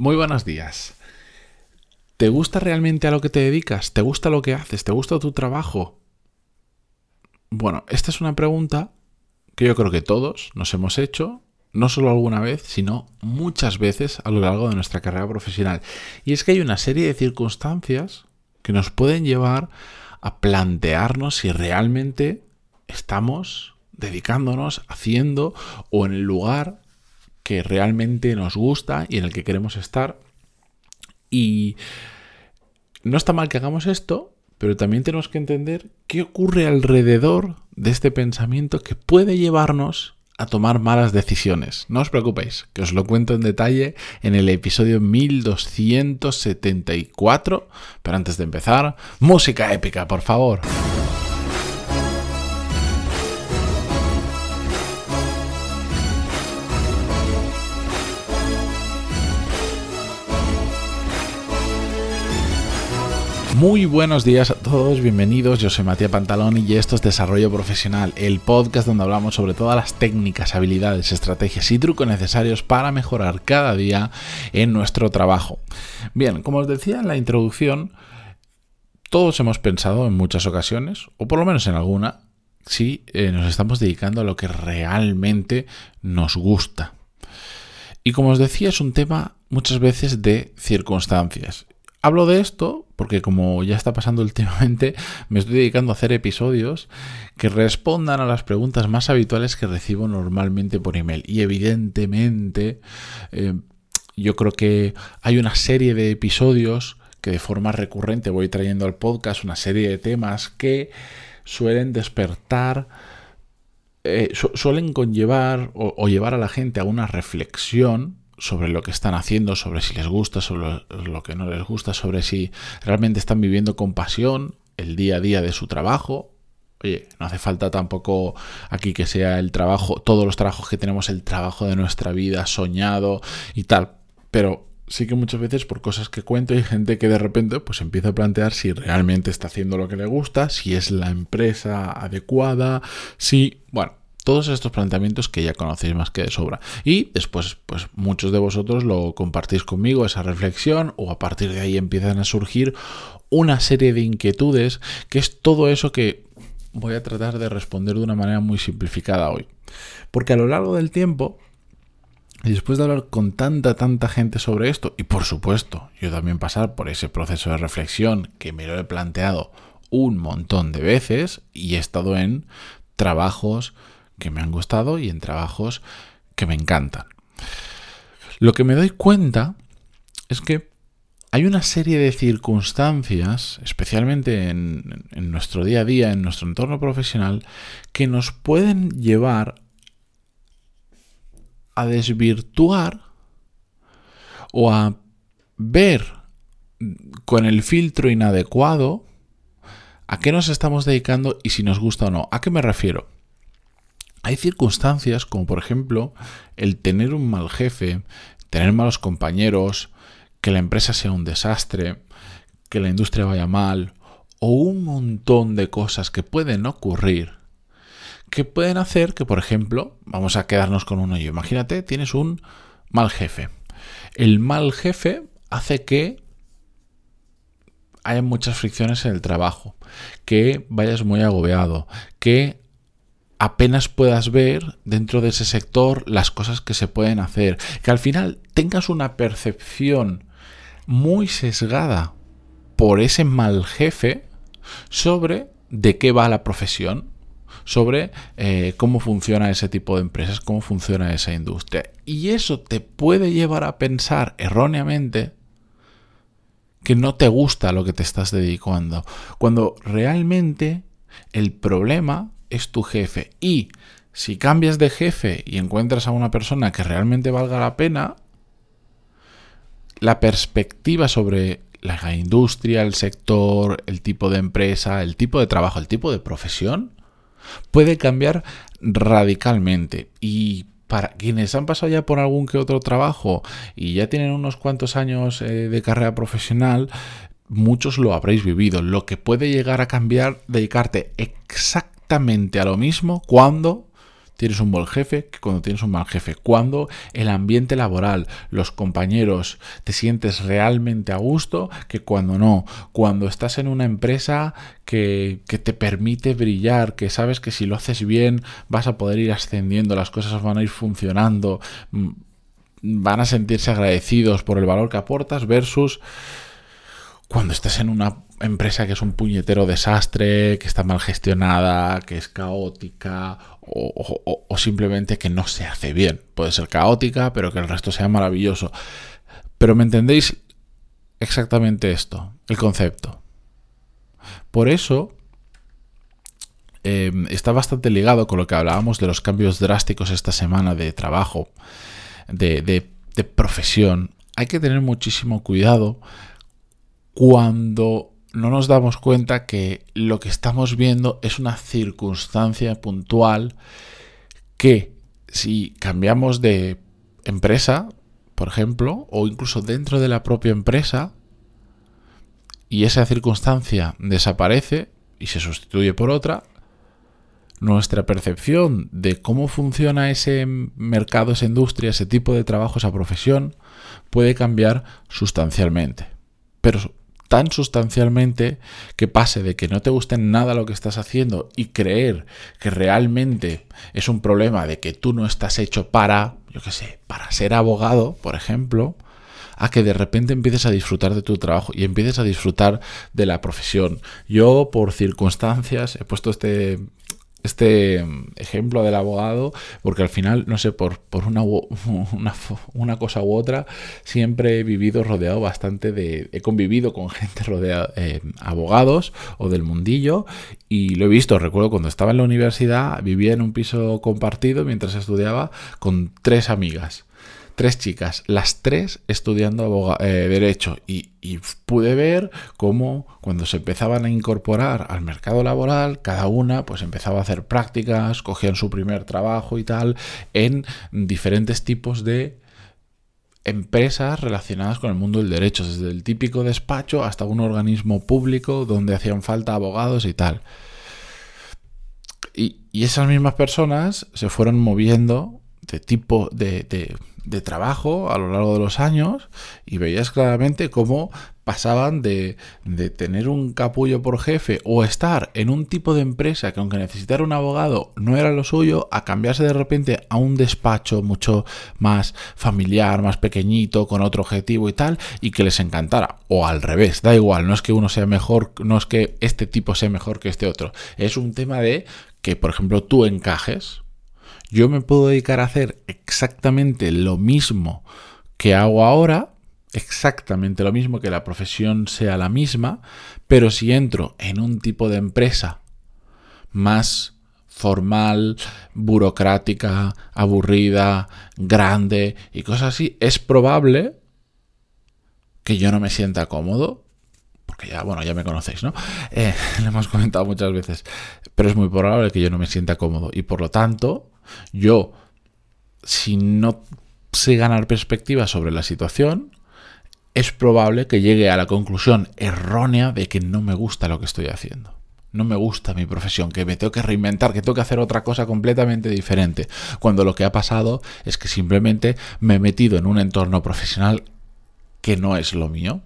Muy buenos días. ¿Te gusta realmente a lo que te dedicas? ¿Te gusta lo que haces? ¿Te gusta tu trabajo? Bueno, esta es una pregunta que yo creo que todos nos hemos hecho, no solo alguna vez, sino muchas veces a lo largo de nuestra carrera profesional. Y es que hay una serie de circunstancias que nos pueden llevar a plantearnos si realmente estamos dedicándonos, haciendo o en el lugar que realmente nos gusta y en el que queremos estar. Y no está mal que hagamos esto, pero también tenemos que entender qué ocurre alrededor de este pensamiento que puede llevarnos a tomar malas decisiones. No os preocupéis, que os lo cuento en detalle en el episodio 1274. Pero antes de empezar, música épica, por favor. Muy buenos días a todos, bienvenidos. Yo soy Matías Pantalón y esto es Desarrollo Profesional, el podcast donde hablamos sobre todas las técnicas, habilidades, estrategias y trucos necesarios para mejorar cada día en nuestro trabajo. Bien, como os decía en la introducción, todos hemos pensado en muchas ocasiones, o por lo menos en alguna, si eh, nos estamos dedicando a lo que realmente nos gusta. Y como os decía, es un tema muchas veces de circunstancias. Hablo de esto porque como ya está pasando últimamente, me estoy dedicando a hacer episodios que respondan a las preguntas más habituales que recibo normalmente por email. Y evidentemente, eh, yo creo que hay una serie de episodios que de forma recurrente voy trayendo al podcast, una serie de temas que suelen despertar eh, suelen conllevar o, llevar a la gente a una reflexión sobre lo que están haciendo, sobre si les gusta, sobre lo que no les gusta, sobre si realmente están viviendo con pasión el día a día de su trabajo. Oye, no hace falta tampoco aquí que sea el trabajo, todos los trabajos que tenemos, el trabajo de nuestra vida soñado y tal. Pero sí que muchas veces por cosas que cuento hay gente que de repente pues empieza a plantear si realmente está haciendo lo que le gusta, si es la empresa adecuada, si, bueno, todos estos planteamientos que ya conocéis más que de sobra. Y después, pues muchos de vosotros lo compartís conmigo, esa reflexión, o a partir de ahí empiezan a surgir una serie de inquietudes, que es todo eso que voy a tratar de responder de una manera muy simplificada hoy. Porque a lo largo del tiempo, y después de hablar con tanta, tanta gente sobre esto, y por supuesto, yo también pasar por ese proceso de reflexión que me lo he planteado un montón de veces y he estado en trabajos, que me han gustado y en trabajos que me encantan. Lo que me doy cuenta es que hay una serie de circunstancias, especialmente en, nuestro día a día, en nuestro entorno profesional, que nos pueden llevar a desvirtuar o a ver con el filtro inadecuado a qué nos estamos dedicando y si nos gusta o no. ¿A qué me refiero? Hay circunstancias como por ejemplo el tener un mal jefe, tener malos compañeros, que la empresa sea un desastre, que la industria vaya mal, o un montón de cosas que pueden ocurrir, que pueden hacer que, por ejemplo, vamos a quedarnos con uno yo. Imagínate, tienes un mal jefe. El mal jefe hace que haya muchas fricciones en el trabajo, que vayas muy agobiado, que apenas puedas ver dentro de ese sector las cosas que se pueden hacer. Que al final tengas una percepción muy sesgada por ese mal jefe sobre de qué va la profesión, sobre eh, cómo funciona ese tipo de empresas, cómo funciona esa industria. Y eso te puede llevar a pensar erróneamente que no te gusta lo que te estás dedicando, cuando realmente el problema es tu jefe. Y si cambias de jefe y encuentras a una persona que realmente valga la pena, la perspectiva sobre la industria, el sector, el tipo de empresa, el tipo de trabajo, el tipo de profesión, puede cambiar radicalmente. Y para quienes han pasado ya por algún que otro trabajo y ya tienen unos cuantos años eh, de carrera profesional, muchos lo habréis vivido. Lo que puede llegar a cambiar, dedicarte exactamente a lo mismo cuando tienes un buen jefe que cuando tienes un mal jefe. Cuando el ambiente laboral, los compañeros, te sientes realmente a gusto que cuando no. Cuando estás en una empresa que, que te permite brillar, que sabes que si lo haces bien vas a poder ir ascendiendo, las cosas van a ir funcionando, mm, van a sentirse agradecidos por el valor que aportas versus cuando estás en una empresa que es un puñetero desastre, que está mal gestionada, que es caótica o, simplemente que no se hace bien. Puede ser caótica, pero que el resto sea maravilloso. Pero me entendéis exactamente esto, el concepto. Por eso em, está bastante ligado con lo que hablábamos de los cambios drásticos esta semana de trabajo, de, de profesión. Hay que tener muchísimo cuidado cuando no nos damos cuenta que lo que estamos viendo es una circunstancia puntual que si cambiamos de empresa, por ejemplo, o incluso dentro de la propia empresa, y esa circunstancia desaparece y se sustituye por otra, nuestra percepción de cómo funciona ese mercado, esa industria, ese tipo de trabajo, esa profesión, puede cambiar sustancialmente. Pero tan sustancialmente que pase de que no te guste nada lo que estás haciendo y creer que realmente es un problema de que tú no estás hecho para, yo qué sé, para ser abogado, por ejemplo, a que de repente empieces a disfrutar de tu trabajo y empieces a disfrutar de la profesión. Yo, por circunstancias, he puesto este este ejemplo del abogado, porque al final, no sé, por, por una, una, cosa u otra, siempre he vivido rodeado bastante de... He convivido con gente rodeada, eh, abogados o del mundillo, y lo he visto, recuerdo cuando estaba en la universidad, vivía en un piso compartido mientras estudiaba con tres amigas tres chicas, las tres estudiando eh, derecho y, pude ver cómo cuando se empezaban a incorporar al mercado laboral, cada una pues empezaba a hacer prácticas, cogían su primer trabajo y tal en diferentes tipos de empresas relacionadas con el mundo del derecho, desde el típico despacho hasta un organismo público donde hacían falta abogados y tal. Y, esas mismas personas se fueron moviendo de tipo de, de trabajo a lo largo de los años y veías claramente cómo pasaban de, de, tener un capullo por jefe o estar en un tipo de empresa que aunque necesitara un abogado no era lo suyo, a cambiarse de repente a un despacho mucho más familiar, más pequeñito, con otro objetivo y tal, y que les encantara. O al revés, da igual, no es que uno sea mejor, no es que este tipo sea mejor que este otro. Es un tema de que, por ejemplo, tú encajes, yo me puedo dedicar a hacer exactamente lo mismo que hago ahora, exactamente lo mismo, que la profesión sea la misma, pero si entro en un tipo de empresa más formal, burocrática, aburrida, grande y cosas así, es probable que yo no me sienta cómodo, porque ya, bueno, ya me conocéis, ¿no? Eh, lo hemos comentado muchas veces, pero es muy probable que yo no me sienta cómodo y por lo tanto yo, si no sé ganar perspectiva sobre la situación, es probable que llegue a la conclusión errónea de que no me gusta lo que estoy haciendo. No me gusta mi profesión, que me tengo que reinventar, que tengo que hacer otra cosa completamente diferente. Cuando lo que ha pasado es que simplemente me he metido en un entorno profesional que no es lo mío.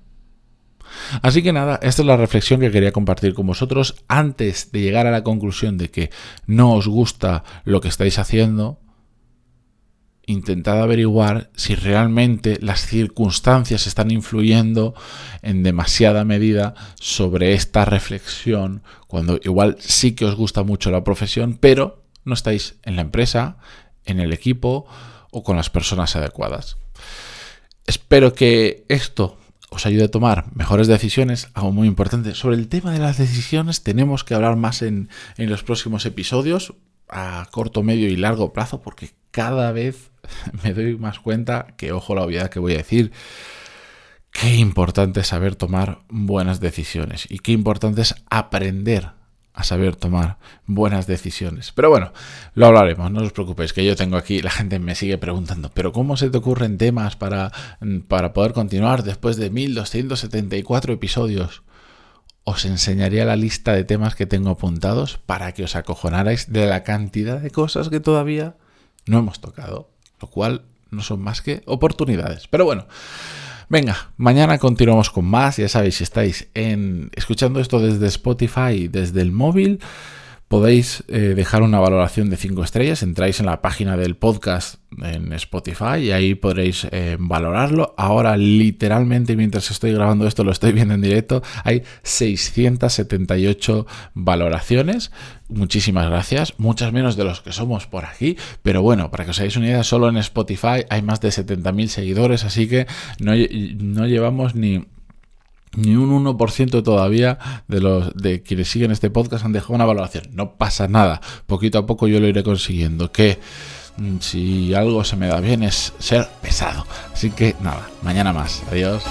Así que nada, esta es la reflexión que quería compartir con vosotros antes de llegar a la conclusión de que no os gusta lo que estáis haciendo. Intentad averiguar si realmente las circunstancias están influyendo en demasiada medida sobre esta reflexión, cuando igual sí que os gusta mucho la profesión, pero no estáis en la empresa, en el equipo o con las personas adecuadas. Espero que esto os ayude a tomar mejores decisiones, algo muy importante. Sobre el tema de las decisiones tenemos que hablar más en, en los próximos episodios, a corto, medio y largo plazo, porque cada vez me doy más cuenta que, ojo la obviedad que voy a decir, qué importante es saber tomar buenas decisiones y qué importante es aprender a saber tomar buenas decisiones. Pero bueno, lo hablaremos, no os preocupéis, que yo tengo aquí, la gente me sigue preguntando, pero ¿cómo se te ocurren temas para, para poder continuar después de 1274 episodios? os enseñaría la lista de temas que tengo apuntados para que os acojonarais de la cantidad de cosas que todavía no hemos tocado, lo cual no son más que oportunidades. Pero bueno, venga, mañana continuamos con más, ya sabéis, si estáis en, escuchando esto desde Spotify, desde el móvil, podéis eh, dejar una valoración de 5 estrellas. Entráis en la página del podcast en Spotify y ahí podréis eh, valorarlo. Ahora, literalmente, mientras estoy grabando esto, lo estoy viendo en directo, hay 678 valoraciones. Muchísimas gracias. Muchas menos de los que somos por aquí. Pero bueno, para que os hagáis una idea, solo en Spotify hay más de 70.000 seguidores, así que no, no llevamos ni ni un 1% todavía de los de quienes siguen este podcast han dejado una valoración. No pasa nada, poquito a poco yo lo iré consiguiendo. Que mm, si algo se me da bien es ser pesado. Así que nada, mañana más. Adiós.